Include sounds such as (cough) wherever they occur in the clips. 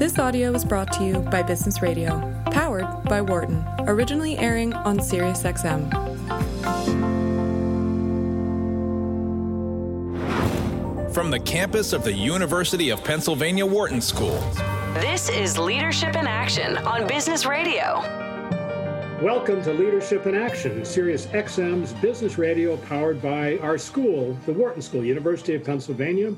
This audio is brought to you by Business Radio, powered by Wharton, originally airing on SiriusXM. From the campus of the University of Pennsylvania Wharton School. This is Leadership in Action on Business Radio. Welcome to Leadership in Action, Sirius XM's business radio powered by our school, the Wharton School, University of Pennsylvania.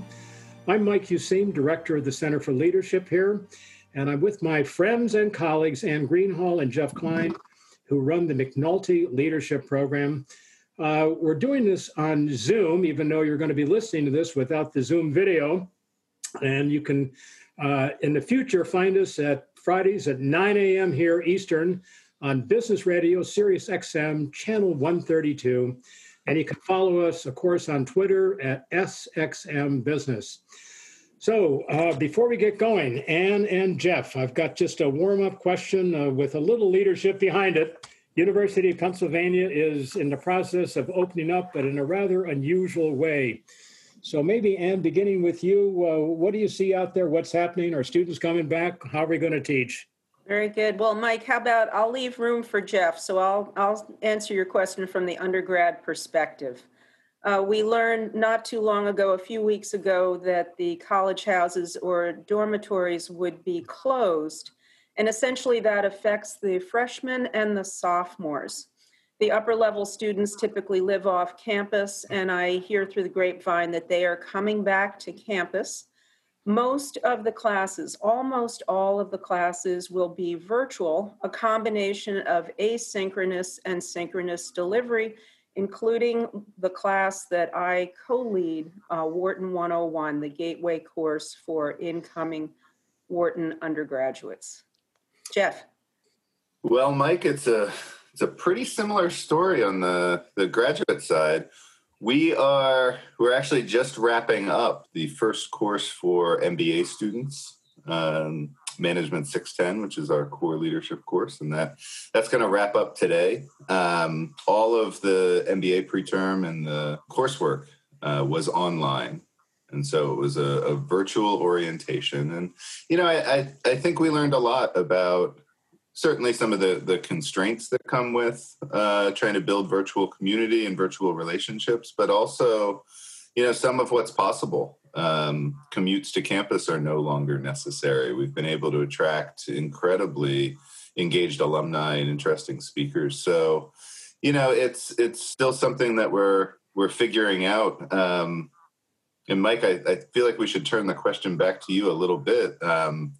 I'm Mike Useem, Director of the Center for Leadership here, and I'm with my friends and colleagues, Ann Greenhall and Jeff Klein, who run the McNulty Leadership Program. Uh, we're doing this on Zoom, even though you're going to be listening to this without the Zoom video. And you can, uh, in the future, find us at Fridays at 9 a.m. here Eastern on Business Radio, Sirius XM, Channel 132. And you can follow us, of course, on Twitter at SXM Business. So uh, before we get going, Ann and Jeff, I've got just a warm up question uh, with a little leadership behind it. University of Pennsylvania is in the process of opening up, but in a rather unusual way. So maybe, Ann, beginning with you, uh, what do you see out there? What's happening? Are students coming back? How are we going to teach? Very good. Well, Mike, how about I'll leave room for Jeff, so I'll I'll answer your question from the undergrad perspective. Uh, we learned not too long ago, a few weeks ago, that the college houses or dormitories would be closed, and essentially that affects the freshmen and the sophomores. The upper level students typically live off campus, and I hear through the grapevine that they are coming back to campus. Most of the classes, almost all of the classes, will be virtual, a combination of asynchronous and synchronous delivery, including the class that I co lead, uh, Wharton 101, the gateway course for incoming Wharton undergraduates. Jeff. Well, Mike, it's a it's a pretty similar story on the, the graduate side. We are we're actually just wrapping up the first course for MBA students, um, Management 610, which is our core leadership course, and that that's going to wrap up today. Um, all of the MBA preterm and the coursework uh, was online, and so it was a, a, virtual orientation. And you know, I, I I think we learned a lot about certainly some of the the constraints that come with uh, trying to build virtual community and virtual relationships, but also, you know, some of what's possible. Um, commutes to campus are no longer necessary. We've been able to attract incredibly engaged alumni and interesting speakers. So, you know, it's it's still something that we're we're figuring out. Um, and Mike, I, I, feel like we should turn the question back to you a little bit um,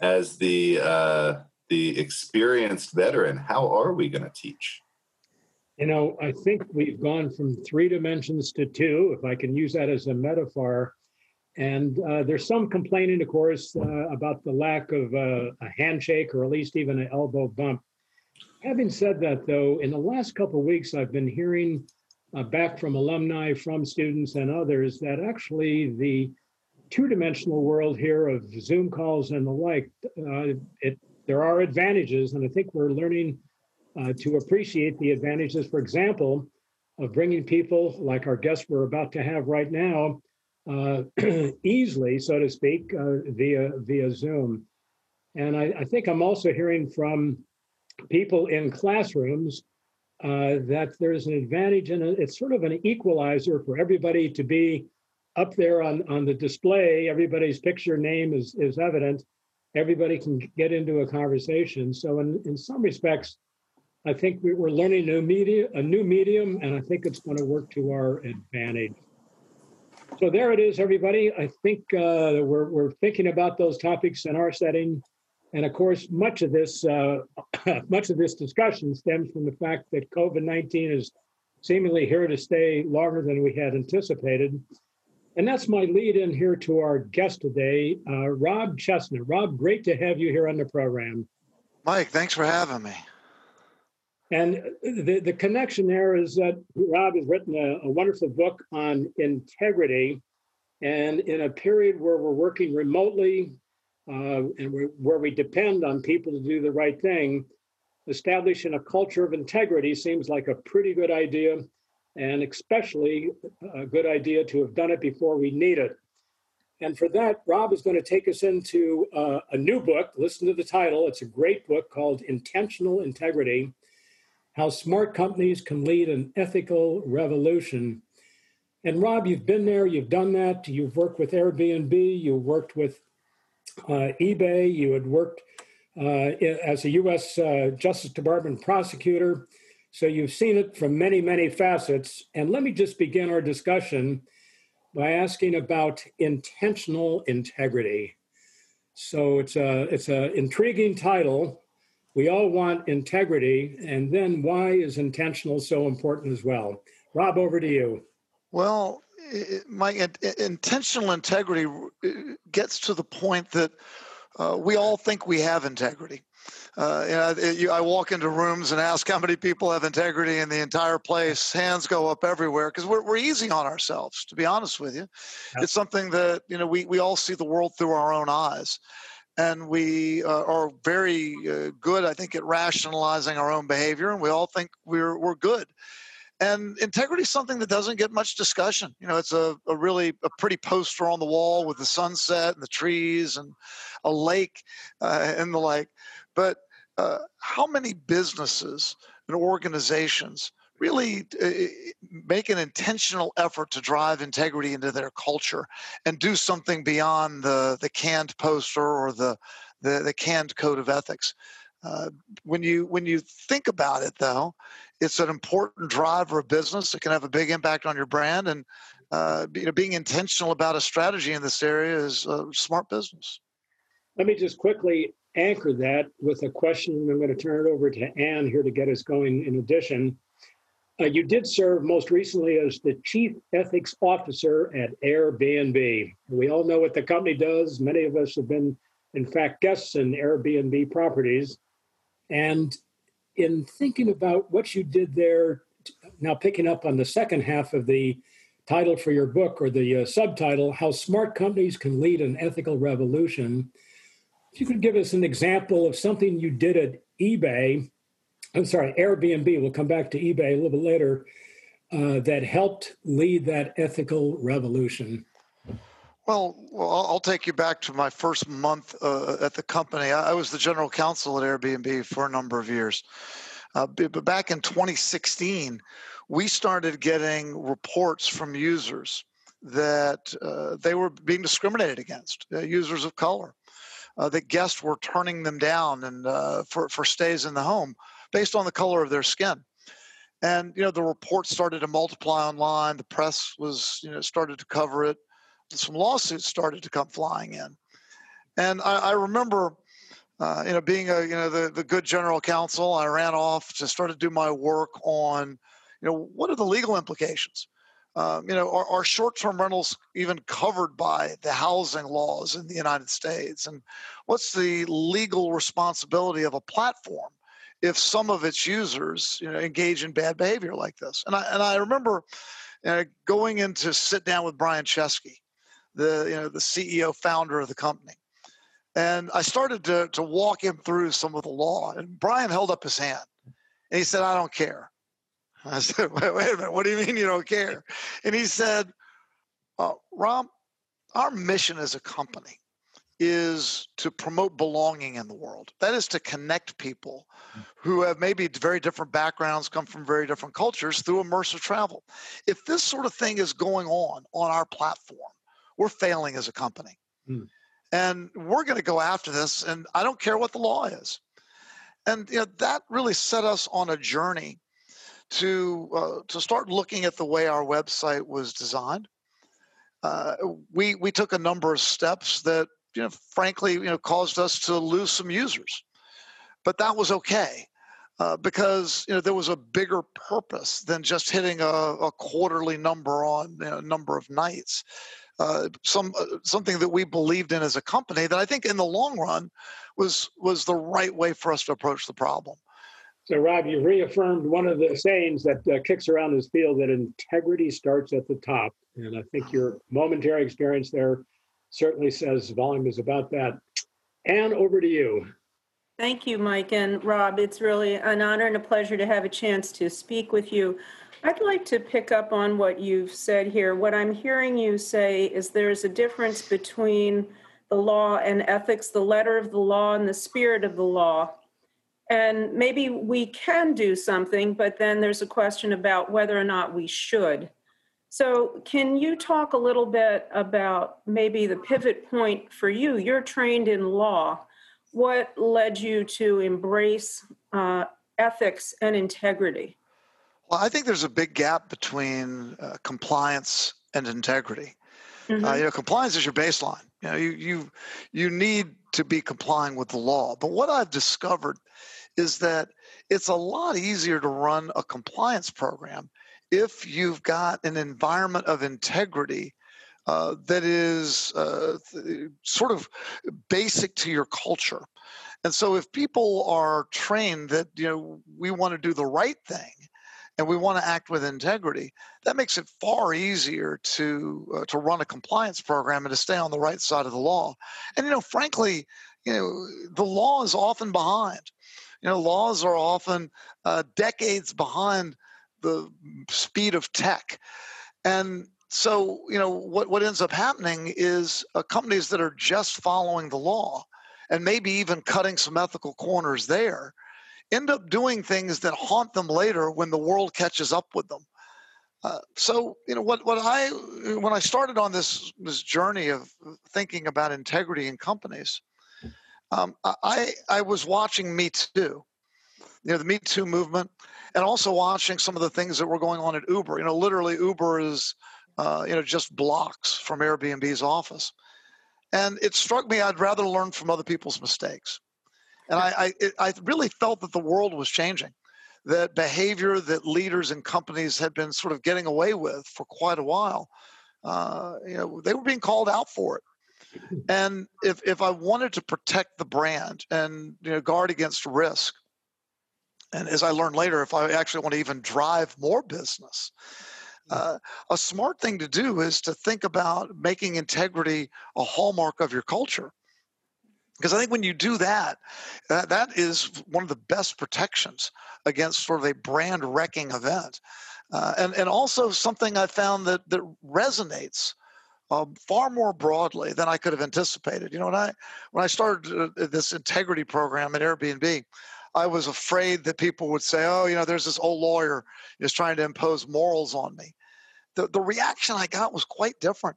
as the uh, the experienced veteran, how are we going to teach? You know, I think we've gone from three dimensions to two, if I can use that as a metaphor. And uh, there's some complaining, of course, uh, about the lack of uh, a handshake or at least even an elbow bump. Having said that, though, in the last couple of weeks, I've been hearing uh, back from alumni, from students, and others that actually the two dimensional world here of Zoom calls and the like, uh, it there are advantages, and I think we're learning uh, to appreciate the advantages. For example, of bringing people like our guests we're about to have right now uh, (clears throat) easily, so to speak, uh, via via Zoom. And I, I, think I'm also hearing from people in classrooms uh, that there's an advantage and it's sort of an equalizer for everybody to be up there on, on the display. Everybody's picture name is, is evident everybody can get into a conversation. So in, in some respects, I think we, are learning a new media, a new medium, and I think it's going to work to our advantage. So there it is, everybody. I think uh, we're, we're thinking about those topics in our setting. And of course, much of this uh, (coughs) much of this discussion stems from the fact that COVID-19 is seemingly here to stay longer than we had anticipated. And that's my lead in here to our guest today, uh, Rob Chestnut. Rob, great to have you here on the program. Mike, thanks for having me. And the, the connection there is that Rob has written a, a wonderful book on integrity. And in a period where we're working remotely uh, and where we depend on people to do the right thing, establishing a culture of integrity seems like a pretty good idea and especially a good idea to have done it before we need it. And for that, Rob is going to take us into uh, a new book. Listen to the title. It's a great book called Intentional Integrity How Smart Companies Can Lead an Ethical Revolution. And Rob, you've been there, you've done that. You've worked with Airbnb, you worked with uh, eBay, you had worked uh, as a U.S. Uh, Justice Department prosecutor. So you've seen it from many, many facets. And let me just begin our discussion by asking about intentional integrity. So it's a it's an intriguing title. We all want integrity, and then why is intentional so important as well? Rob, over to you. Well, my intentional integrity gets to the point that uh, we all think we have integrity. Uh, you know, I walk into rooms and ask how many people have integrity in the entire place. Hands go up everywhere because we're, we're easy on ourselves, to be honest with you. It's something that, you know, we, we all see the world through our own eyes. And we uh, are very uh, good, I think, at rationalizing our own behavior, and we all think we're, we're good and integrity is something that doesn't get much discussion you know it's a, a really a pretty poster on the wall with the sunset and the trees and a lake uh, and the like but uh, how many businesses and organizations really uh, make an intentional effort to drive integrity into their culture and do something beyond the the canned poster or the the, the canned code of ethics uh, when you when you think about it though it's an important driver of business. It can have a big impact on your brand, and uh, you know, being intentional about a strategy in this area is smart business. Let me just quickly anchor that with a question. I'm going to turn it over to Anne here to get us going. In addition, uh, you did serve most recently as the chief ethics officer at Airbnb. We all know what the company does. Many of us have been, in fact, guests in Airbnb properties. And in thinking about what you did there, now picking up on the second half of the title for your book or the uh, subtitle, How Smart Companies Can Lead an Ethical Revolution, if you could give us an example of something you did at eBay, I'm sorry, Airbnb, we'll come back to eBay a little bit later, uh, that helped lead that ethical revolution. Well, I'll take you back to my first month uh, at the company. I was the general counsel at Airbnb for a number of years. Uh, but back in 2016, we started getting reports from users that uh, they were being discriminated against, uh, users of color, uh, that guests were turning them down and uh, for, for stays in the home based on the color of their skin and you know the reports started to multiply online the press was you know started to cover it some lawsuits started to come flying in. And I, I remember, uh, you know, being a you know the the good general counsel, I ran off to start to do my work on, you know, what are the legal implications? Um, you know, are, are short-term rentals even covered by the housing laws in the United States? And what's the legal responsibility of a platform if some of its users, you know, engage in bad behavior like this? And I and I remember going in to sit down with Brian Chesky, the you know the CEO founder of the company. And I started to to walk him through some of the law. And Brian held up his hand and he said, I don't care. (laughs) I said, wait, wait a minute, what do you mean you don't care? And he said, uh, Rob, our mission as a company is to promote belonging in the world. That is to connect people who have maybe very different backgrounds, come from very different cultures through immersive travel. If this sort of thing is going on on our platform, we're failing as a company. Mm. And we're going to go after this, and I don't care what the law is. And you know, that really set us on a journey to uh, to start looking at the way our website was designed. Uh, we we took a number of steps that you know, frankly, you know, caused us to lose some users, but that was okay. Uh, because you know there was a bigger purpose than just hitting a, a quarterly number on you know, number of nights uh, some uh, something that we believed in as a company that I think in the long run was was the right way for us to approach the problem. So, Rob, you reaffirmed one of the sayings that uh, kicks around this field that integrity starts at the top, and I think your momentary experience there certainly says volume is about that. Anne, over to you. Thank you, Mike and Rob. It's really an honor and a pleasure to have a chance to speak with you. I'd like to pick up on what you've said here. What I'm hearing you say is there's a difference between the law and ethics, the letter of the law and the spirit of the law. And maybe we can do something, but then there's a question about whether or not we should. So, can you talk a little bit about maybe the pivot point for you? You're trained in law. What led you to embrace uh, ethics and integrity? Well, I think there's a big gap between uh, compliance and integrity. Mm-hmm. Uh, you know, compliance is your baseline. You know, you you you need to be complying with the law. But what I've discovered is that it's a lot easier to run a compliance program if you've got an environment of integrity uh, that is uh, sort of basic to your culture. And so if people are trained that you know we want to do the right thing and we want to act with integrity, that makes it far easier to uh, to run a compliance program and to stay on the right side of the law. And you know, frankly, you know, the law is often behind. You know, laws are often uh, decades behind the speed of tech, and so you know what what ends up happening is uh, companies that are just following the law and maybe even cutting some ethical corners there end up doing things that haunt them later when the world catches up with them. Uh, so you know what what I when I started on this this journey of thinking about integrity in companies, um, I I was watching Me Too, you know the Me Too movement, and also watching some of the things that were going on at Uber. You know, literally Uber is uh, you know just blocks from Airbnb's office, and it struck me I'd rather learn from other people's mistakes. And I, I, it, I really felt that the world was changing, that behavior that leaders and companies had been sort of getting away with for quite a while, uh, you know, they were being called out for it. And if, if I wanted to protect the brand and you know, guard against risk, and as I learned later, if I actually want to even drive more business, uh, a smart thing to do is to think about making integrity a hallmark of your culture because I think when you do that, that, that is one of the best protections against sort of a brand wrecking event. Uh, and, and also something I found that, that resonates um, far more broadly than I could have anticipated. You know, when I, when I started uh, this integrity program at Airbnb, I was afraid that people would say, oh, you know, there's this old lawyer is trying to impose morals on me. The, the reaction I got was quite different.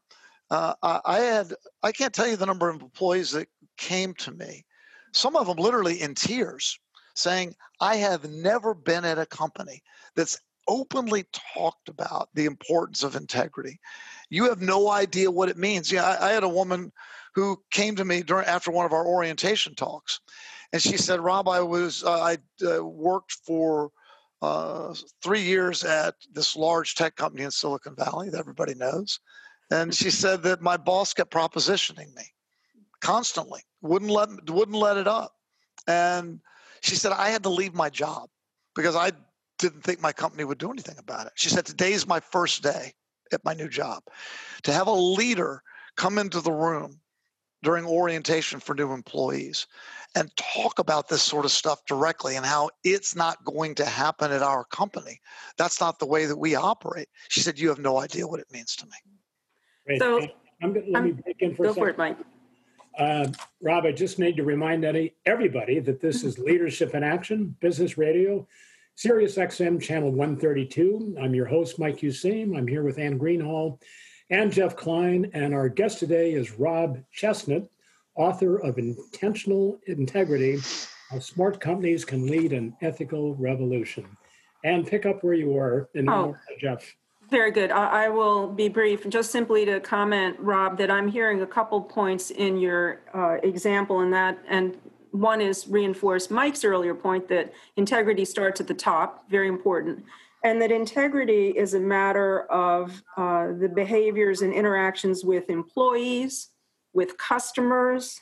Uh, I had I can't tell you the number of employees that came to me, some of them literally in tears, saying, I have never been at a company that's openly talked about the importance of integrity. You have no idea what it means. Yeah, I, I had a woman who came to me during after one of our orientation talks, and she said, "Rob, I was uh, I uh, worked for uh, three years at this large tech company in Silicon Valley that everybody knows, and she said that my boss kept propositioning me constantly wouldn't let wouldn't let it up and she said i had to leave my job because i didn't think my company would do anything about it she said today's my first day at my new job to have a leader come into the room during orientation for new employees and talk about this sort of stuff directly and how it's not going to happen at our company. That's not the way that we operate. She said, You have no idea what it means to me. Great. So I'm going to let me break in for go a second. for it, Mike. Uh, Rob, I just need to remind everybody that this is Leadership in Action, Business Radio, Sirius XM Channel 132. I'm your host, Mike Useem. I'm here with Ann Greenhall and Jeff Klein, and our guest today is Rob Chestnut, author of Intentional Integrity How Smart Companies Can Lead an Ethical Revolution. And pick up where you were, and oh. Jeff. Very good. I, I, will be brief. Just simply to comment, Rob, that I'm hearing a couple points in your uh, example in that, and one is reinforce Mike's earlier point that integrity starts at the top, very important, and that integrity is a matter of uh, the behaviors and interactions with employees, with customers,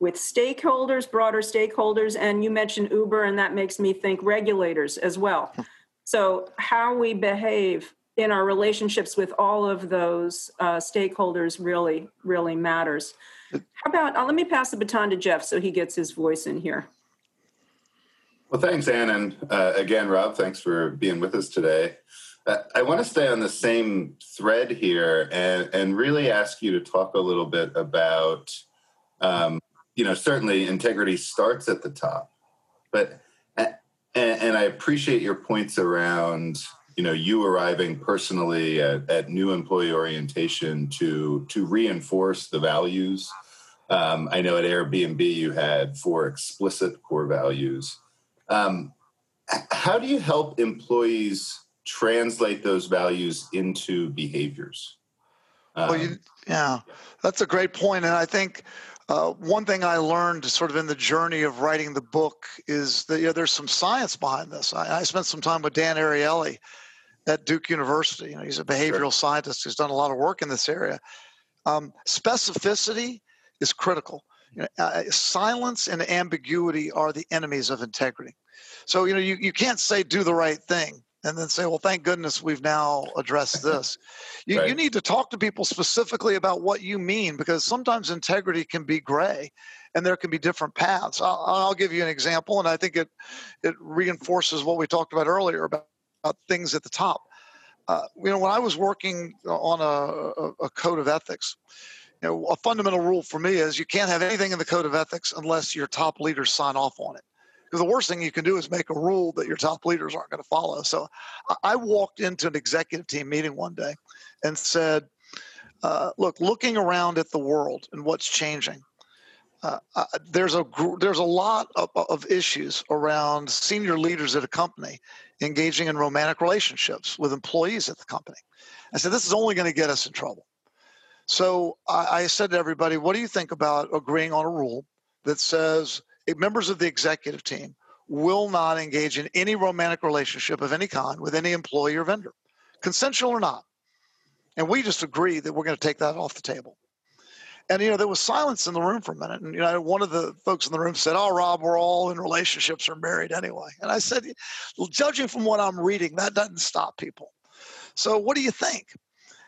with stakeholders, broader stakeholders, and you mentioned Uber, and that makes me think regulators as well. (laughs) So, how we behave in our relationships with all of those uh, stakeholders really, really matters. How about, uh, let me pass the baton to Jeff so he gets his voice in here. Well, thanks, Ann. And uh, again, Rob, thanks for being with us today. I want to stay on the same thread here and, and really ask you to talk a little bit about, um, you know, certainly integrity starts at the top, but and, and I appreciate your points around, you know, you arriving personally at, at new employee orientation to to reinforce the values. Um, I know at Airbnb you had four explicit core values. Um, how do you help employees? translate those values into behaviors. Um, well, you, yeah, that's a great point, and I think uh, one thing I learned sort of in the journey of writing the book is that you know, there's some science behind this. I, I, spent some time with Dan Ariely at Duke University. You know, he's a behavioral sure. scientist who's done a lot of work in this area. Um, specificity is critical. You know, uh, silence and ambiguity are the enemies of integrity. So you know you, you can't say do the right thing and then say, well, thank goodness we've now addressed this. (laughs) You, right. you need to talk to people specifically about what you mean because sometimes integrity can be gray and there can be different paths. I'll, I'll give you an example, and I think it, it reinforces what we talked about earlier about, about things at the top. Uh, you know, when I was working on a, a, code of ethics, you know, a fundamental rule for me is you can't have anything in the code of ethics unless your top leaders sign off on it because the worst thing you can do is make a rule that your top leaders aren't going to follow. So I walked into an executive team meeting one day and said, uh, look, looking around at the world and what's changing, uh, there's a there's a lot of, of, issues around senior leaders at a company engaging in romantic relationships with employees at the company. I said this is only going to get us in trouble. So I, I said to everybody, "What do you think about agreeing on a rule that says members of the executive team will not engage in any romantic relationship of any kind with any employee or vendor, consensual or not. And we just agreed that we're going to take that off the table. And you know, there was silence in the room for a minute. And you know, one of the folks in the room said, "Oh, Rob, we're all in relationships or married anyway." And I said, well, "Judging from what I'm reading, that doesn't stop people. So, what do you think?"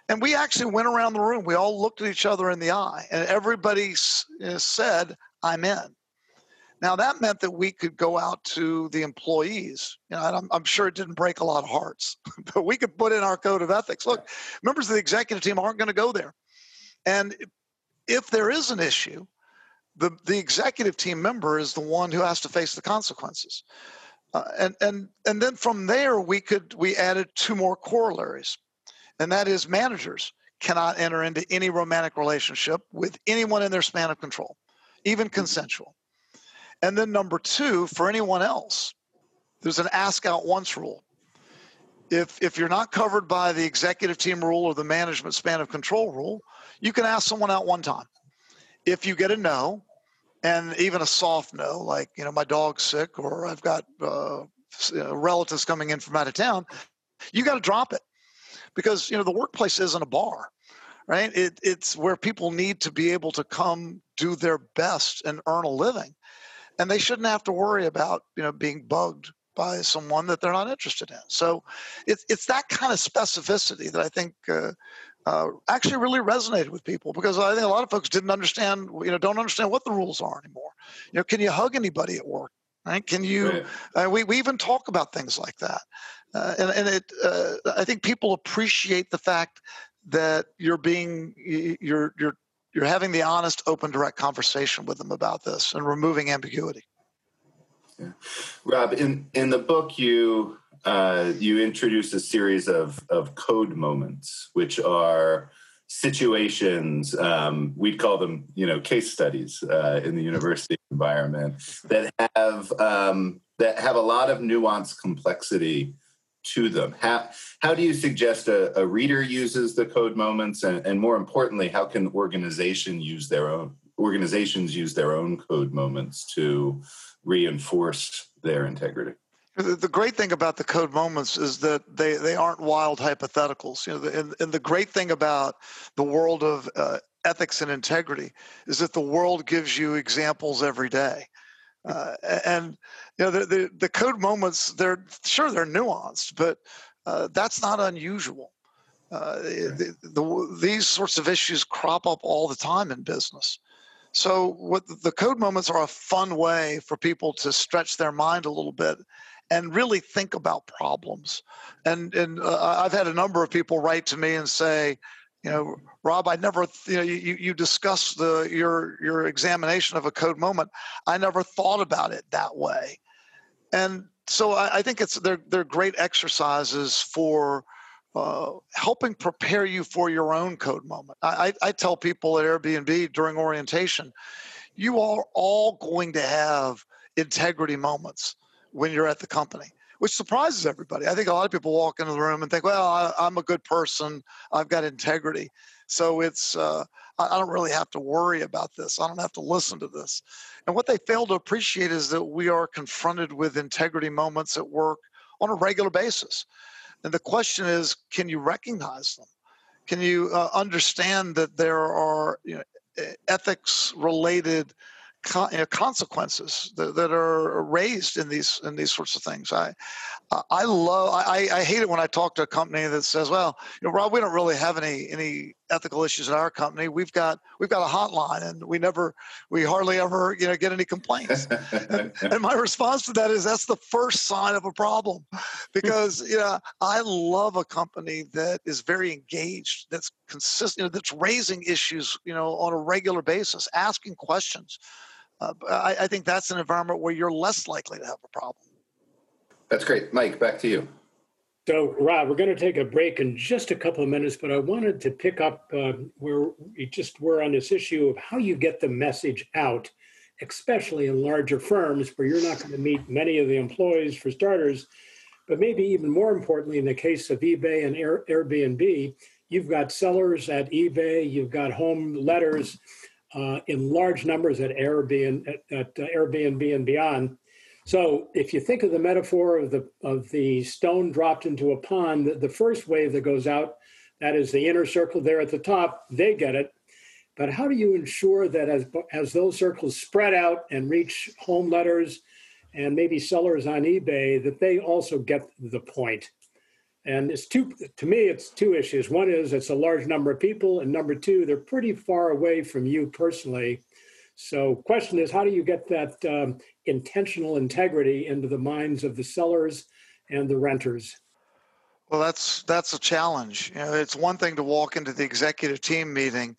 And we actually went around the room. We all looked at each other in the eye, and everybody said, "I'm in." Now that meant that we could go out to the employees. You know, I'm, I'm, sure it didn't break a lot of hearts, (laughs) but we could put in our code of ethics. Look, members of the executive team aren't going to go there, and if there is an issue, the the executive team member is the one who has to face the consequences. Uh, and and and then from there we could we added two more corollaries, and that is managers cannot enter into any romantic relationship with anyone in their span of control, even mm-hmm. consensual. And then number two, for anyone else, there's an ask out once rule. If if you're not covered by the executive team rule or the management span of control rule, you can ask someone out one time. If you get a no, and even a soft no, like you know my dog's sick or I've got uh, relatives coming in from out of town, you got to drop it because you know the workplace isn't a bar, right? It, it's where people need to be able to come do their best and earn a living and they shouldn't have to worry about you know being bugged by someone that they're not interested in. So it's it's that kind of specificity that I think uh, uh, actually really resonated with people because I think a lot of folks didn't understand you know don't understand what the rules are anymore. You know, can you hug anybody at work? Right? Can you? Right. Uh, we we even talk about things like that, uh, and and it uh, I think people appreciate the fact that you're being you're you're you're having the honest, open, direct conversation with them about this and removing ambiguity. Yeah. Rob, in in the book, you uh, you introduce a series of of code moments, which are situations um, we'd call them you know case studies uh, in the university environment that have um, that have a lot of nuance complexity to them? How, how do you suggest a, a reader uses the code moments? And, and more importantly, how can organization use their own organizations use their own code moments to reinforce their integrity? The great thing about the code moments is that they, they aren't wild hypotheticals. You know, and, and the great thing about the world of uh, ethics and integrity is that the world gives you examples every day. Uh, and you know the, the, the code moments they're sure they're nuanced, but uh, that's not unusual. Uh, the, the, these sorts of issues crop up all the time in business. So what the code moments are a fun way for people to stretch their mind a little bit and really think about problems. And and uh, I've had a number of people write to me and say, you know, Rob, I never, you know, you, you discuss the your your examination of a code moment. I never thought about it that way, and so I, I think it's they're they're great exercises for uh, helping prepare you for your own code moment. I, I tell people at Airbnb during orientation, you are all going to have integrity moments when you're at the company, which surprises everybody. I think a lot of people walk into the room and think, well, I, am a good person, I've got integrity. So it's, uh, I don't really have to worry about this. I don't have to listen to this. And what they fail to appreciate is that we are confronted with integrity moments at work on a regular basis. And the question is, can you recognize them? Can you uh, understand that there are you know, ethics related con- you know, consequences that, that, are raised in these in these sorts of things. I I love I, I hate it when I talk to a company that says, "Well, you know, Rob, we don't really have any any ethical issues in our company. We've got we've got a hotline, and we never we hardly ever you know get any complaints." and, (laughs) and my response to that is, "That's the first sign of a problem," because you know I love a company that is very engaged, that's consistent, you know, that's raising issues, you know, on a regular basis, asking questions. Uh, I, I think that's an environment where you're less likely to have a problem. That's great. Mike, back to you. So, Rob, we're going to take a break in just a couple of minutes, but I wanted to pick up uh, where we just were on this issue of how you get the message out, especially in larger firms where you're not going to meet many of the employees for starters. But maybe even more importantly, in the case of eBay and Air, Airbnb, you've got sellers at eBay, you've got home letters uh, in large numbers at Airbnb, at, at uh, Airbnb and beyond. So if you think of the metaphor of the of the stone dropped into a pond, the, the first wave that goes out, that is the inner circle there at the top, they get it. But how do you ensure that as as those circles spread out and reach home letters and maybe sellers on eBay, that they also get the point? And it's two, to me, it's two issues. One is it's a large number of people, and number two, they're pretty far away from you personally. So, question is, how do you get that um, intentional integrity into the minds of the sellers and the renters? Well, that's that's a challenge. You know, it's one thing to walk into the executive team meeting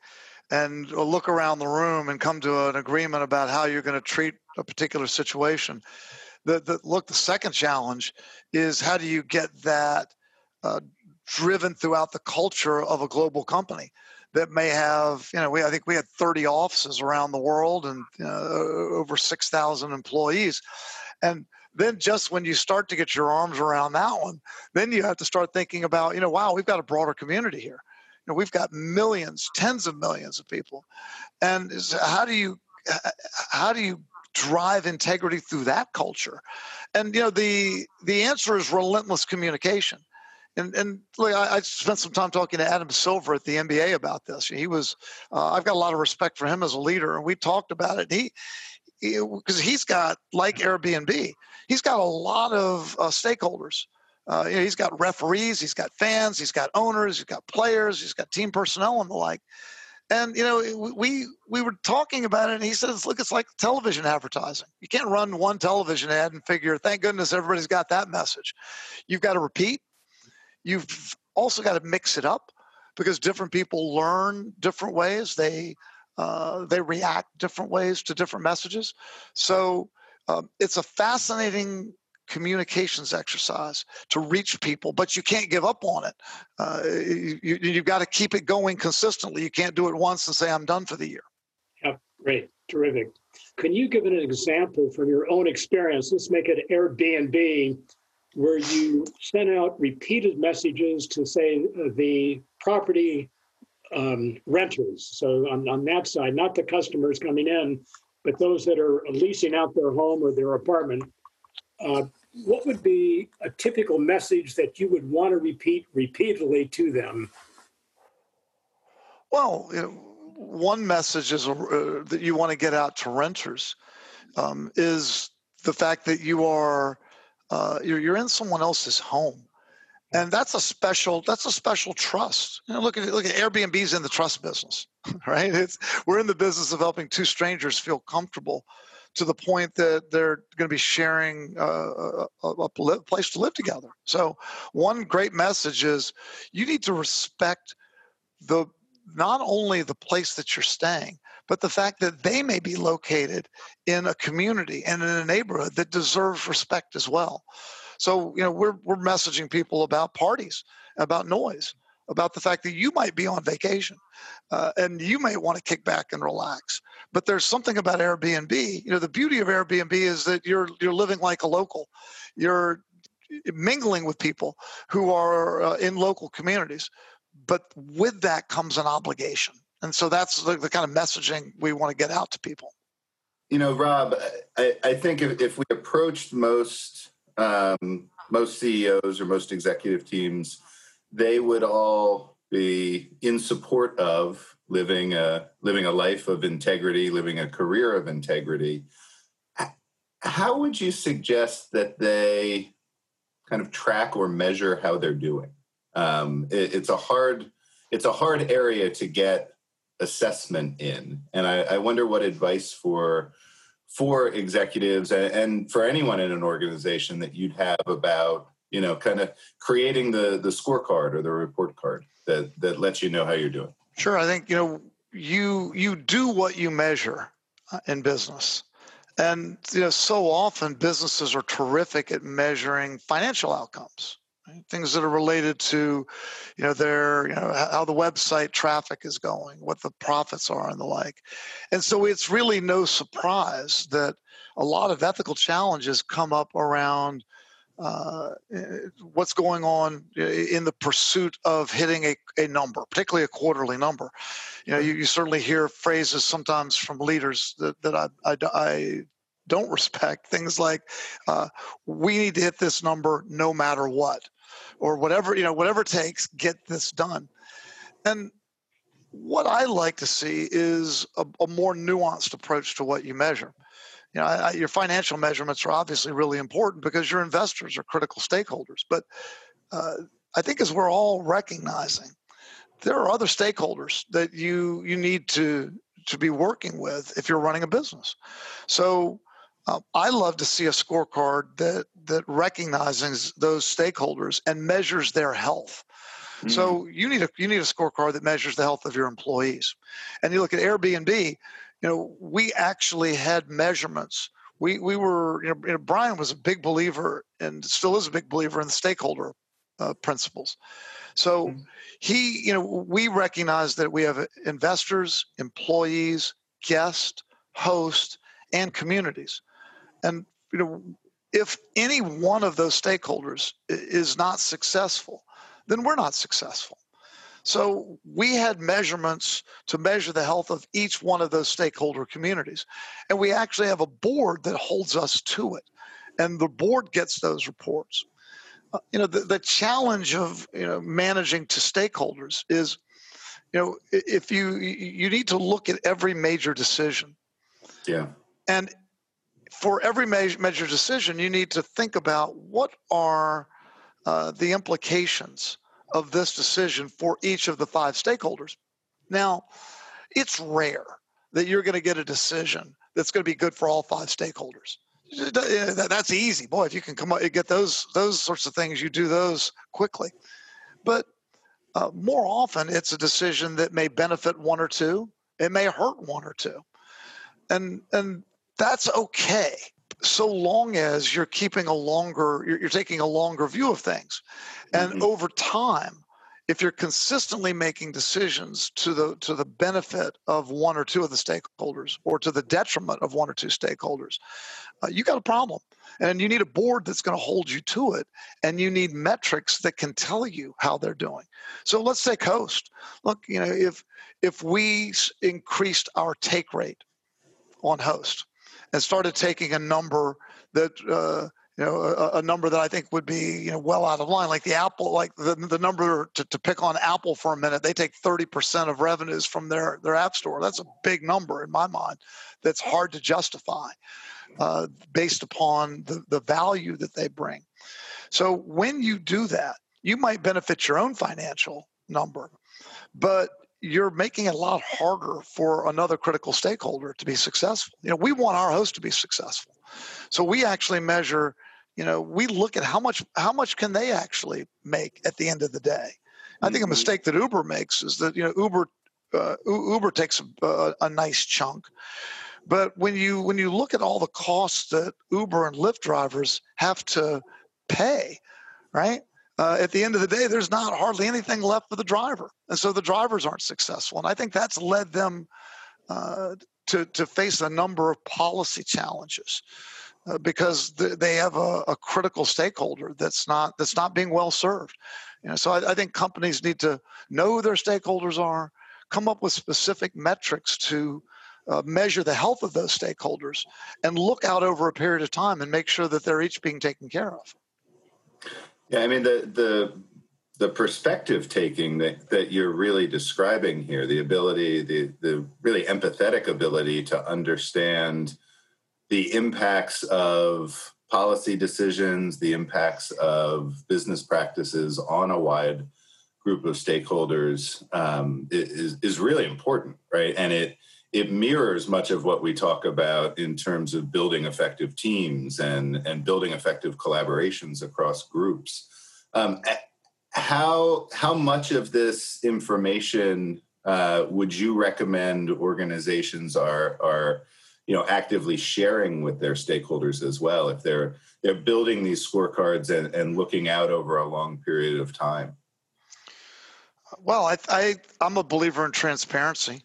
and look around the room and come to an agreement about how you're going to treat a particular situation. The, the look, the second challenge is how do you get that uh, driven throughout the culture of a global company that may have, you know, we I think we had 30 offices around the world and uh, over 6,000 employees, and then just when you start to get your arms around that one, then you have to start thinking about, you know, wow, we've got a broader community here. You know, we've got millions, tens of millions of people, and how do you how do you drive integrity through that culture? And you know, the the answer is relentless communication and and look, I, I, spent some time talking to Adam Silver at the NBA about this. He was, uh, I've got a lot of respect for him as a leader, and we talked about it. He, because he, has got like Airbnb, he's got a lot of uh, stakeholders. Uh, you know, he's got referees, he's got fans, he's got owners, he's got players, he's got team personnel and the like. And you know, we we were talking about it, and he says, "Look, it's like television advertising. You can't run one television ad and figure, thank goodness everybody's got that message. You've got to repeat, You've also got to mix it up because different people learn different ways. They uh, they react different ways to different messages. So um, it's a fascinating communications exercise to reach people, but you can't give up on it. Uh, you, you've got to keep it going consistently. You can't do it once and say, I'm done for the year. Yeah, great, terrific. Can you give an example from your own experience? Let's make it Airbnb where you sent out repeated messages to say the property um, renters. So on, on that side, not the customers coming in, but those that are leasing out their home or their apartment. Uh, what would be a typical message that you would want to repeat repeatedly to them? Well, you know, one message is uh, that you want to get out to renters um, is the fact that you are uh, you're, you're in someone else's home. And that's a special that's a special trust. You know, look at look at airbnb's in the trust business (laughs) right? It's we're in the business of helping two strangers feel comfortable to the point that they're going to be sharing uh, a, a place to live together. So, one great message is you need to respect the not only the place that you're staying, but the fact that they may be located in a community and in a neighborhood that deserves respect as well. So, you know, we're, we're messaging people about parties, about noise, about the fact that you might be on vacation uh, and you may want to kick back and relax. But there's something about Airbnb. You know, the beauty of Airbnb is that you're you're living like a local. You're mingling with people who are uh, in local communities. But with that comes an obligation. And so that's the, the kind of messaging we want to get out to people. You know, Rob, I, I think if, if we approached most um, most CEOs or most executive teams, they would all be in support of living a living a life of integrity, living a career of integrity. How would you suggest that they kind of track or measure how they're doing? Um, it, it's a hard it's a hard area to get assessment in, and I, I wonder what advice for for executives and, and for anyone in an organization that you'd have about you know kind of creating the the scorecard or the report card that that lets you know how you're doing. Sure i think you know you you do what you measure uh, in business. And you know so often businesses are terrific at measuring financial outcomes things that are related to you know their you know how the website traffic is going what the profits are and the like and so it's really no surprise that a lot of ethical challenges come up around uh, what's going on in the pursuit of hitting a, a number, particularly a quarterly number. You know, you, you certainly hear phrases sometimes from leaders that, that I, I, I don't (laughs) respect. Things like, uh, we need to hit this number no matter what or whatever you know whatever it takes get this done. And what i like to see is a, a more nuanced approach to what you measure. You know I, I, your financial measurements are obviously really important because your investors are critical stakeholders but uh, i think as we're all recognizing there are other stakeholders that you you need to to be working with if you're running a business. So um, I love to see a scorecard that that recognizes those stakeholders and measures their health. Mm. So you need a you need a scorecard that measures the health of your employees. And you look at Airbnb, you know, we actually had measurements. We we were you know, you know Brian was a big believer and still is a big believer in the stakeholder uh, principles. So mm. he you know we recognize that we have investors, employees, guests, hosts, and communities. And you know, if any one of those stakeholders is not successful, then we're not successful. So we had measurements to measure the health of each one of those stakeholder communities. And we actually have a board that holds us to it. And the board gets those reports. Uh, you know, the, the challenge of, you know, managing to stakeholders is, you know, if you you need to look at every major decision. Yeah. And for every major, decision, you need to think about what are uh, the implications of this decision for each of the five stakeholders. Now, it's rare that you're going to get a decision that's going to be good for all five stakeholders. That's easy, boy. If you can come up, get those those sorts of things, you do those quickly. But uh, more often, it's a decision that may benefit one or two. It may hurt one or two, and and that's okay so long as you're keeping a longer you're, you're taking a longer view of things. And mm-hmm. over time if you're consistently making decisions to the to the benefit of one or two of the stakeholders or to the detriment of one or two stakeholders uh, you got a problem. And you need a board that's going to hold you to it and you need metrics that can tell you how they're doing. So let's take host. Look you know if if we increased our take rate on host and started taking a number that uh, you know a, a, number that I think would be you know well out of line, like the Apple, like the the number to, to pick on Apple for a minute, they take thirty percent of revenues from their their app store. That's a big number in my mind. That's hard to justify uh, based upon the the value that they bring. So when you do that, you might benefit your own financial number, but you're making it a lot harder for another critical stakeholder to be successful. You know, we want our host to be successful. So we actually measure, you know, we look at how much how much can they actually make at the end of the day. I think a mm-hmm. mistake that Uber makes is that you know Uber uh, Uber takes a, a, nice chunk, but when you when you look at all the costs that Uber and Lyft drivers have to pay, right? Uh, at the end of the day, there's not hardly anything left for the driver, and so the drivers aren't successful. And I think that's led them uh, to to face a number of policy challenges uh, because th- they have a, a, critical stakeholder that's not that's not being well served. You know, so I, I think companies need to know who their stakeholders are, come up with specific metrics to uh, measure the health of those stakeholders, and look out over a period of time and make sure that they're each being taken care of. Yeah, I mean the the the perspective taking that, that you're really describing here, the ability, the the really empathetic ability to understand the impacts of policy decisions, the impacts of business practices on a wide group of stakeholders um, is, is really important, right? And it it mirrors much of what we talk about in terms of building effective teams and and building effective collaborations across groups. Um, how how much of this information uh, would you recommend organizations are are you know actively sharing with their stakeholders as well if they're they're building these scorecards and, and looking out over a long period of time well I, I i'm a believer in transparency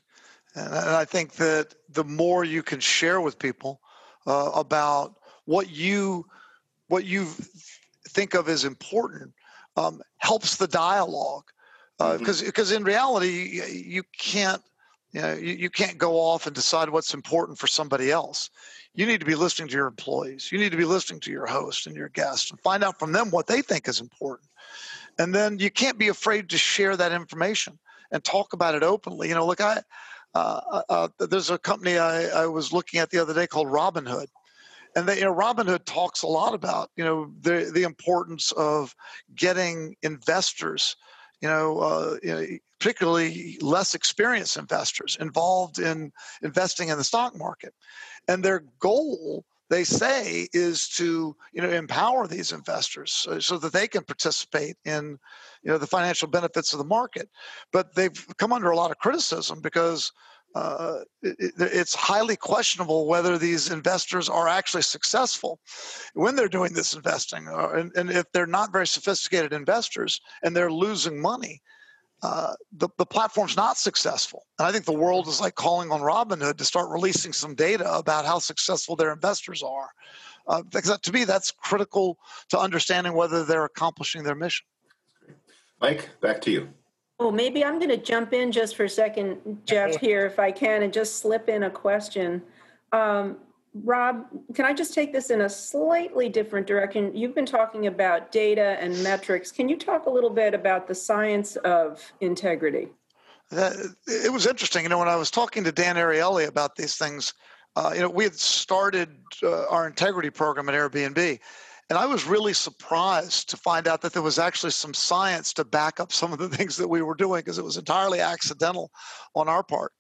and i think that the more you can share with people uh, about what you what you think of as important um, helps the dialogue because uh, because mm-hmm. in reality you can't you know you, you can't go off and decide what's important for somebody else. You need to be listening to your employees. You need to be listening to your host and your guests and find out from them what they think is important. And then you can't be afraid to share that information and talk about it openly. You know look i uh, uh, uh there's a company I, I was looking at the other day called robinhood and they, you know, Robinhood talks a lot about you know the the importance of getting investors, you know, uh, you know particularly less experienced investors involved in investing in the stock market. And their goal, they say, is to you know empower these investors so, so that they can participate in you know the financial benefits of the market. But they've come under a lot of criticism because uh, it, it's highly questionable whether these investors are actually successful when they're doing this investing. Uh, and, and, if they're not very sophisticated investors and they're losing money, uh, the, the platform's not successful. And I think the world is like calling on Robinhood to start releasing some data about how successful their investors are. Uh, because to me, that's critical to understanding whether they're accomplishing their mission. Mike, back to you. Oh, maybe I'm going to jump in just for a second, Jeff, here, if I can, and just slip in a question. Um, Rob, can I just take this in a slightly different direction? You've been talking about data and metrics. Can you talk a little bit about the science of integrity? it was interesting. You know, when I was talking to Dan Ariely about these things, uh, you know, we had started uh, our integrity program at Airbnb. And I was really surprised to find out that there was actually some science to back up some of the (laughs) things that we were doing because it was entirely accidental on our part.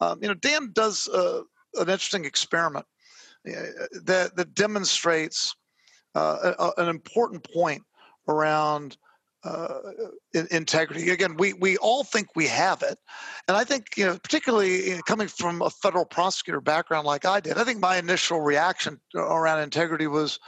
Um, you know, Dan does uh, an interesting experiment that that demonstrates uh, a, an important point around uh, integrity. Again, we we all think we have it, and I think you know, particularly coming from a federal prosecutor background like I did, I think my initial reaction around integrity was,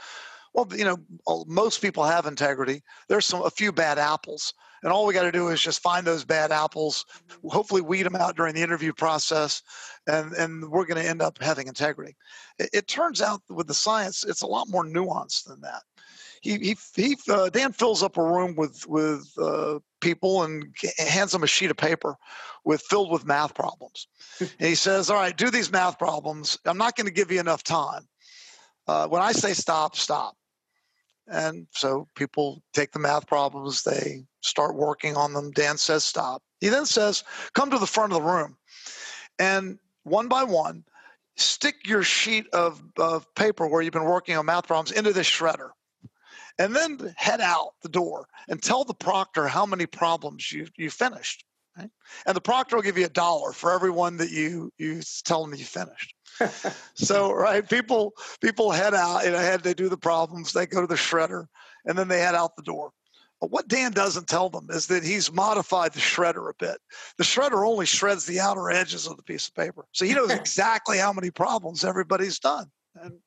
well, you know, most people have integrity. There's some a few bad apples, and all we got to do is just find those bad apples, hopefully weed them out during the interview process, and, and we're going to end up having integrity. It, it, turns out with the science, it's a lot more nuanced than that. He, he, he uh, Dan fills up a room with, with uh, people and hands them a sheet of paper with filled with math problems. (laughs) and he says, all right, do these math problems. I'm not going to give you enough time. Uh, when I say stop, stop. And so people take the math problems, they start working on them. Dan says stop. He then says, come to the front of the room and one by one, stick your sheet of, of paper where you've been working on math problems into the shredder. And then head out the door and tell the proctor how many problems you, you finished. Right? And the proctor will give you a dollar for every one that you you tell them you finished. So right, people people head out, and I had they do the problems. They go to the shredder, and then they head out the door. But what Dan doesn't tell them is that he's modified the shredder a bit. The shredder only shreds the outer edges of the piece of paper, so he knows (laughs) exactly how many problems everybody's done. And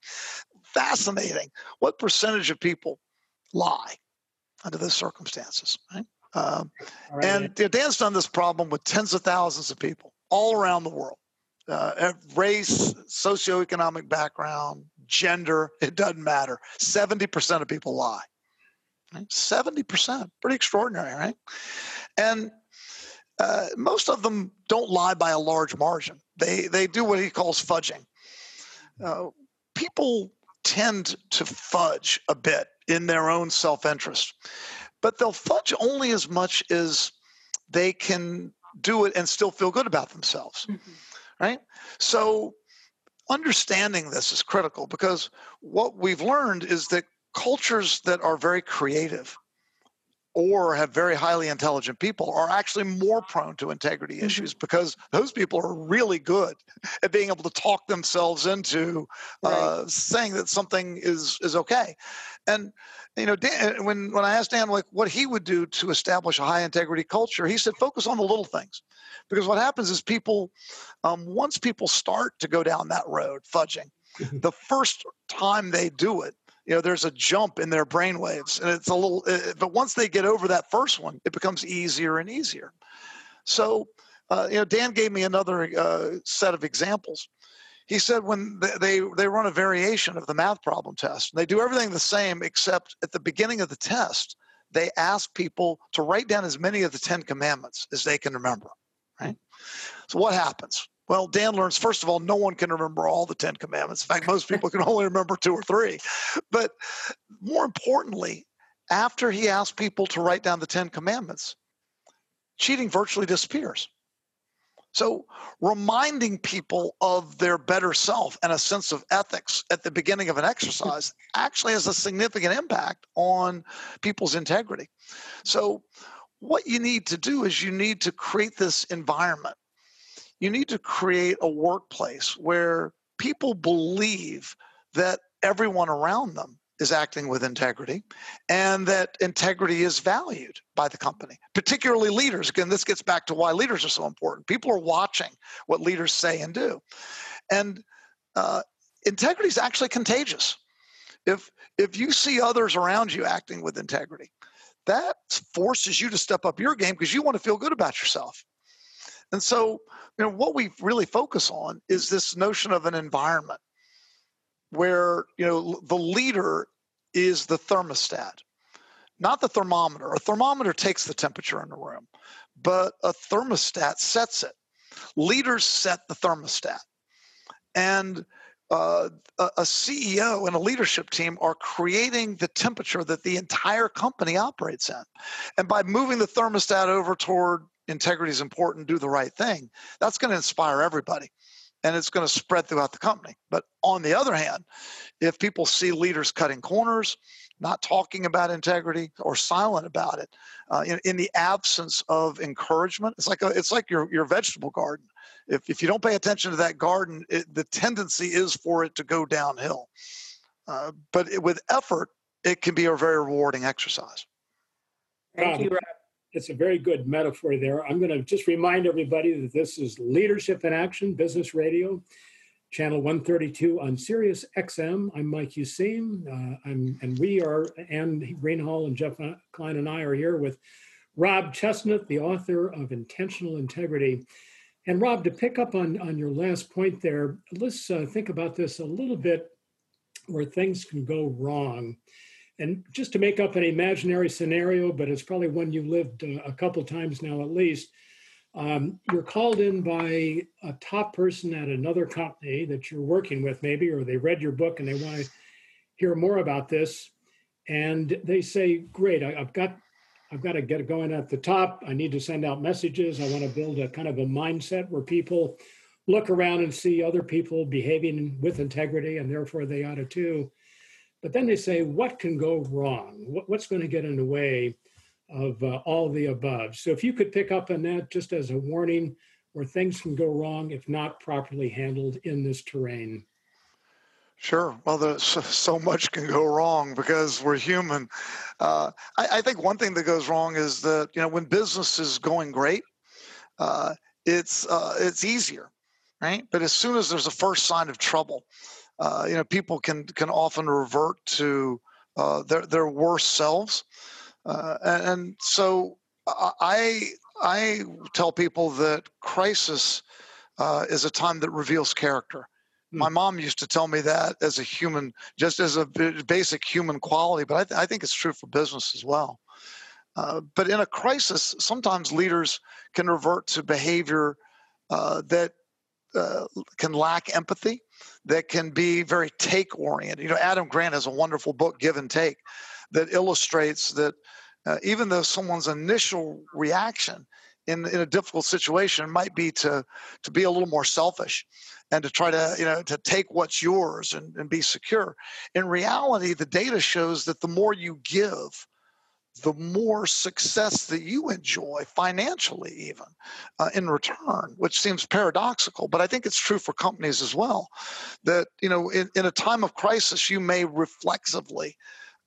fascinating. What percentage of people lie under those circumstances? Right? Um, right. And Dan's done this problem with tens of thousands of people all around the world. Uh, race, socioeconomic background, gender, it doesn't matter. 70% of people lie. Right? 70%, pretty extraordinary, right? And uh, most of them don't lie by a large margin. They, they do what he calls fudging. Uh, people tend to fudge a bit in their own self interest but they'll fudge only as much as they can do it and still feel good about themselves. Mm-hmm. Right? So understanding this is critical because what we've learned is that cultures that are very creative or have very highly intelligent people are actually more prone to integrity mm-hmm. issues because those people are really good at being able to talk themselves into uh, right. saying that something is is okay and you know Dan, when when i asked dan like what he would do to establish a high integrity culture he said focus on the little things because what happens is people um, once people start to go down that road fudging mm-hmm. the first time they do it you know there's a jump in their brain waves and it's a little uh, but once they get over that first one it becomes easier and easier. So uh, you know dan gave me another uh, set of examples. He said when they, they run a variation of the math problem test they do everything the same except at the beginning of the test they ask people to write down as many of the 10 commandments as they can remember right? So what happens well, Dan learns, first of all, no one can remember all the 10 commandments. In fact, most people can only remember two or three. But more importantly, after he asks people to write down the 10 commandments, cheating virtually disappears. So, reminding people of their better self and a sense of ethics at the beginning of an exercise actually has a significant impact on people's integrity. So, what you need to do is you need to create this environment you need to create a workplace where people believe that everyone around them is acting with integrity and that integrity is valued by the company, particularly leaders. Again, this gets back to why leaders are so important. People are watching what leaders say and do. And uh, integrity is actually contagious. If, if you see others around you acting with integrity, that forces you to step up your game because you want to feel good about yourself. And so, you know, what we really focus on is this notion of an environment where, you know, the leader is the thermostat, not the thermometer. A thermometer takes the temperature in the room, but a thermostat sets it. Leaders set the thermostat. And uh, a CEO and a leadership team are creating the temperature that the entire company operates in. And by moving the thermostat over toward integrity is important, do the right thing, that's going to inspire everybody and it's going to spread throughout the company. But on the other hand, if people see leaders cutting corners, not talking about integrity or silent about it, uh, in, in, the absence of encouragement, it's like a, it's like your your vegetable garden. If if you don't pay attention to that garden, it, the tendency is for it to go downhill. Uh, but it, with effort, it can be a very rewarding exercise. Thank you, Rob it's a very good metaphor there. I'm going to just remind everybody that this is Leadership in Action Business Radio, channel 132 on Sirius XM. I'm Mike Useem, uh, I'm, and we are, Ann Greenhall and Jeff Klein and I are here with Rob Chestnut, the author of Intentional Integrity. And Rob, to pick up on, on your last point there, let's uh, think about this a little bit where things can go wrong. And just to make up an imaginary scenario, but it's probably one you've lived uh, a couple times now at least, um, you're called in by a top person at another company that you're working with, maybe, or they read your book and they want to hear more about this. And they say, "Great, I, I've got, I've got to get it going at the top. I need to send out messages. I want to build a kind of a mindset where people look around and see other people behaving with integrity, and therefore they ought to too." But then they say, what can go wrong? What, what's going to get in the way of uh, all the above. So if you could pick up on that just as a warning where things can go wrong if not properly handled in this terrain. Sure. Well, there's so much can go wrong because we're human. Uh, I, I, think one thing that goes wrong is that you know when business is going great, uh, it's uh, it's easier, right? But as soon as there's a first sign of trouble, uh, you know people can can often revert to uh, their their worst selves, uh, and, and so I I tell people that crisis is a time that reveals character my hmm. mom used to tell me that as a human, just as a basic human quality, but I, th- I think it's true for business as well. Uh, but in a crisis, sometimes leaders can revert to behavior uh, that uh, can lack empathy, that can be very take oriented. You know, Adam Grant has a wonderful book, Give and Take, that illustrates that uh, even though someone's initial reaction in, in a difficult situation might be to, to be a little more selfish and to try to you know to take what's yours and, and be secure in reality the data shows that the more you give the more success that you enjoy financially even uh, in return which seems paradoxical but i think it's true for companies as well that you know in, in a time of crisis you may reflexively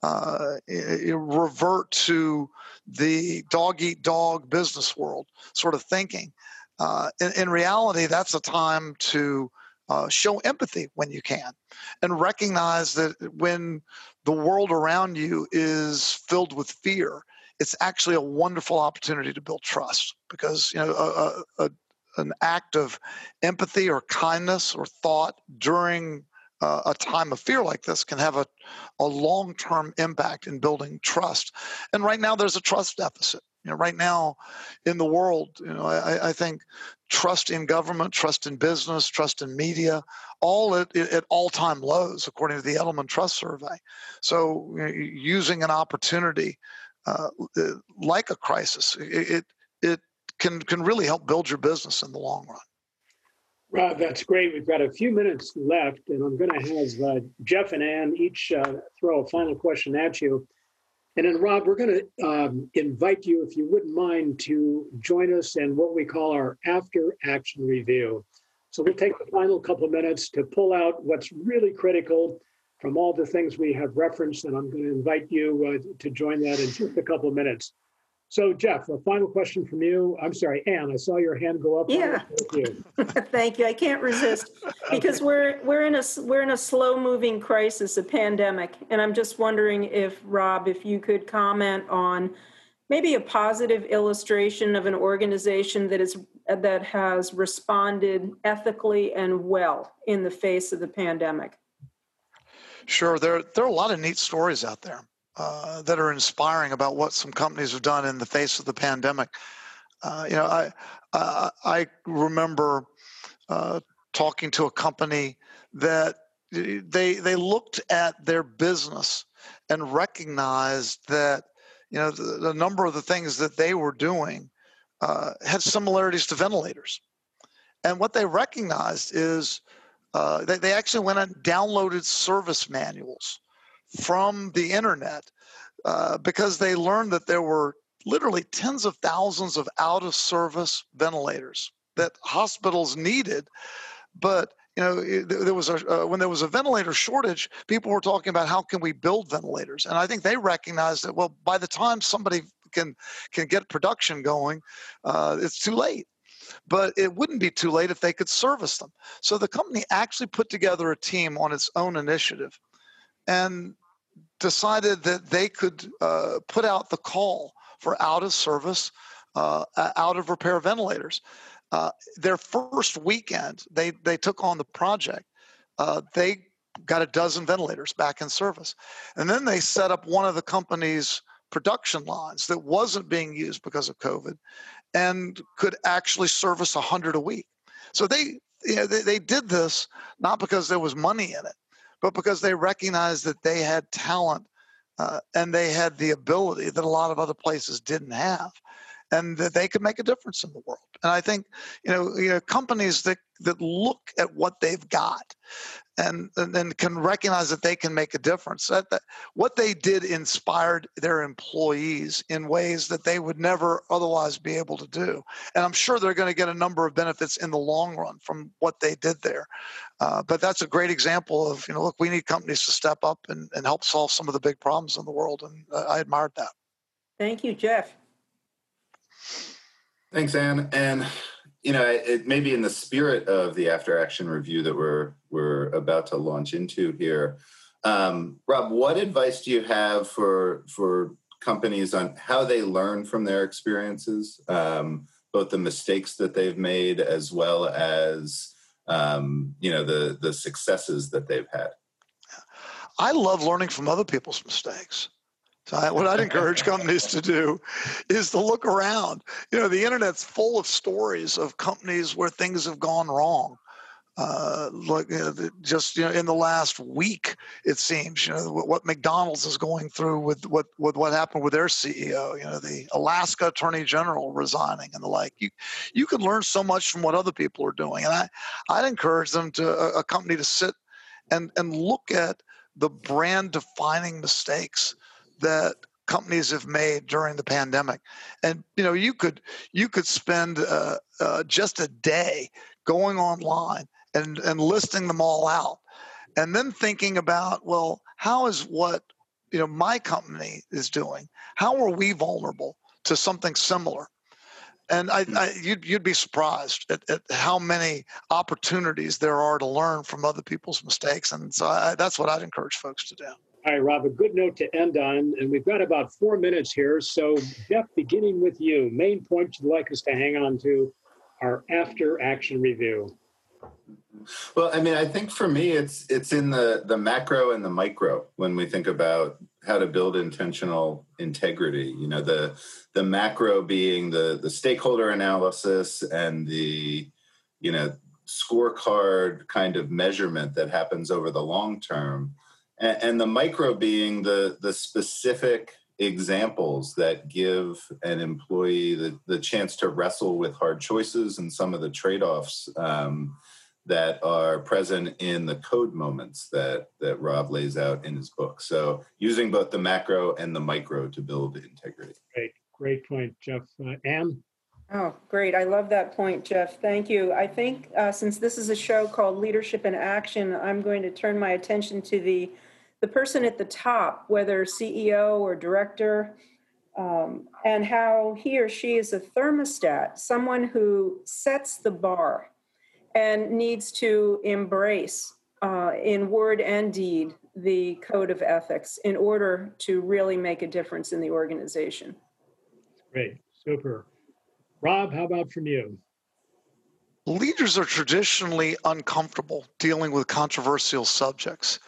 uh, revert to the dog eat dog business world sort of thinking. Uh, in, in, reality, that's a time to uh, show empathy when you can and recognize that when the world around you is filled with fear, it's actually a wonderful opportunity to build trust because you know a, a, an act of empathy or kindness or thought during uh, a time of fear like this can have a, a long-term impact in building trust. And right now there's a trust deficit you know, right now in the world, you know, I, I think trust in government, trust in business, trust in media, all at, at all-time lows, according to the Edelman Trust Survey. So, you know, using an opportunity uh, uh like a crisis, it it can can really help build your business in the long run. Rob, that's great. We've got a few minutes left, and I'm going to have uh, Jeff and Ann each uh, throw a final question at you. And then, Rob, we're going to um, invite you, if you wouldn't mind, to join us in what we call our after action review. So we'll take the final couple minutes to pull out what's really critical from all the things we have referenced. And I'm going to invite you uh, to join that in just a couple of minutes. So, Jeff, a final question from you. I'm sorry, Anne. I saw your hand go up. Yeah. Thank you. (laughs) Thank you. I can't resist because okay. we're we're in a we're in a slow moving crisis, a pandemic, and I'm just wondering if Rob, if you could comment on maybe a positive illustration of an organization that is that has responded ethically and well in the face of the pandemic. Sure, there there are a lot of neat stories out there. Uh, that are inspiring about what some companies have done in the face of the pandemic. Uh, you know, I uh, I remember uh, talking to a company that they they looked at their business and recognized that you know the, the number of the things that they were doing uh, had similarities to ventilators, and what they recognized is they, they actually went and downloaded service manuals from the internet uh, because they learned that there were literally tens of thousands of out of service ventilators that hospitals needed. But you know there was a uh, when there was a ventilator shortage people were talking about how can we build ventilators and i think they recognized that well by the time somebody can can get production going uh, it's too late. But it wouldn't be too late if they could service them. So the company actually put together a team on its own initiative and decided that they could uh, put out the call for out of service, uh, out of repair ventilators. Uh, their first weekend, they, they took on the project. Uh, they got a dozen ventilators back in service. And then they set up one of the company's production lines that wasn't being used because of COVID and could actually service 100 a week. So they, you know, they, they did this not because there was money in it, but because they recognized that they had talent uh, and they had the ability that a lot of other places didn't have. And that they can make a difference in the world. And I think you know, you know companies that that look at what they've got and and, can recognize that they can make a difference. That, that what they did inspired their employees in ways that they would never otherwise be able to do. And I'm sure they're going to get a number of benefits in the long run from what they did there. Uh, but that's a great example of you know, look, we need companies to step up and, and help solve some of the big problems in the world, and uh, I admired that. Thank you, Jeff. Thanks, Anne. And you know, it, may be in the spirit of the after action review that we're we're about to launch into here. Um, Rob, what advice do you have for for companies on how they learn from their experiences, um, both the mistakes that they've made as well as um, you know the the successes that they've had? I love learning from other people's mistakes. So I, what I'd encourage (laughs) companies to do is to look around. You know, the internet's full of stories of companies where things have gone wrong. Uh, like you know, just you know, in the last week, it seems you know what McDonald's is going through with what with what happened with their CEO. You know, the Alaska Attorney General resigning and the like. You you can learn so much from what other people are doing, and I I'd encourage them to a, a company to sit and and look at the brand defining mistakes that companies have made during the pandemic. And you know you could you could spend uh, uh, just a day going online and and listing them all out and then thinking about well how is what you know my company is doing how are we vulnerable to something similar? And I, I, you'd, you'd be surprised at, at, how many opportunities there are to learn from other people's mistakes. And so I, that's what i'd encourage folks to do right, Rob, a good note to end on. And we've got about four minutes here. So, Jeff, beginning with you, main point you'd like us to hang on to our after action review. Well, I mean, I think for me, it's it's in the the macro and the micro when we think about how to build intentional integrity. You know, the the macro being the the stakeholder analysis and the you know scorecard kind of measurement that happens over the long term and, and the micro being the the specific examples that give an employee the, the chance to wrestle with hard choices and some of the trade-offs um, that are present in the code moments that that Rob lays out in his book. So using both the macro and the micro to build integrity. Great, great point, Jeff. Uh, Anne? Oh, great. I love that point, Jeff. Thank you. I think uh, since this is a show called Leadership in Action, I'm going to turn my attention to the the person at the top, whether CEO or director, um, and how he or she is a thermostat, someone who sets the bar and needs to embrace uh, in word and deed the code of ethics in order to really make a difference in the organization. Great, super. Rob, how about from you? Leaders are traditionally uncomfortable dealing with controversial subjects.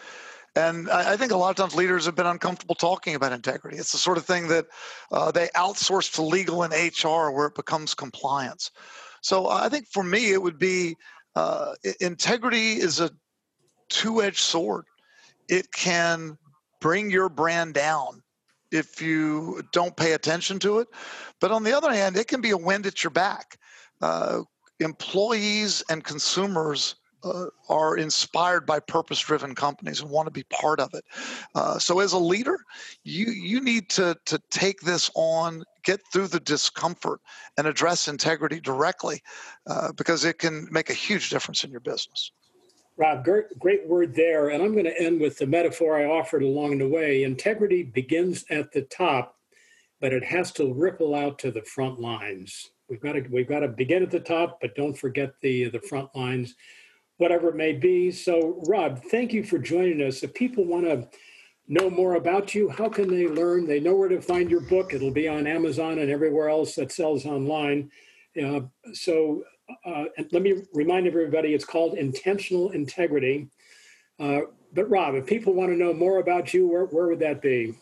And I, think a lot of times leaders have been uncomfortable talking about integrity. It's the sort of thing that uh, they outsource to legal and HR where it becomes compliance. So I think for me, it would be uh, integrity is a two edged sword. It can bring your brand down if you don't pay attention to it. But on the other hand, it can be a wind at your back. Uh, employees and consumers uh, are inspired by purpose driven companies and want to be part of it. Uh, so as a leader, you you need to to take this on, get through the discomfort, and address integrity directly, uh, because it can make a huge difference in your business. Rob, great, great word there. And I'm going to end with the metaphor I offered along the way. Integrity begins at the top, but it has to ripple out to the front lines. We've got to we've got to begin at the top, but don't forget the the front lines whatever it may be. So, Rob, thank you for joining us. If people want to know more about you, how can they learn? They know where to find your book. It'll be on Amazon and everywhere else that sells online. Uh, so, uh, let me remind everybody it's called Intentional Integrity. Uh, but, Rob, if people want to know more about you, where, where would that be?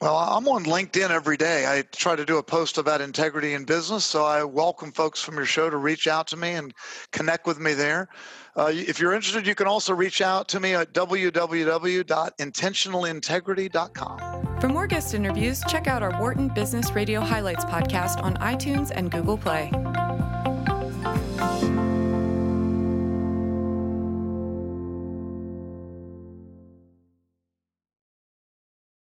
Well, I'm on LinkedIn every day. I try to do a post about integrity in business, so I welcome folks from your show to reach out to me and connect with me there. Uh, if you're interested, you can also reach out to me at www.intentionalintegrity.com. For more guest interviews, check out our Wharton Business Radio Highlights podcast on iTunes and Google Play.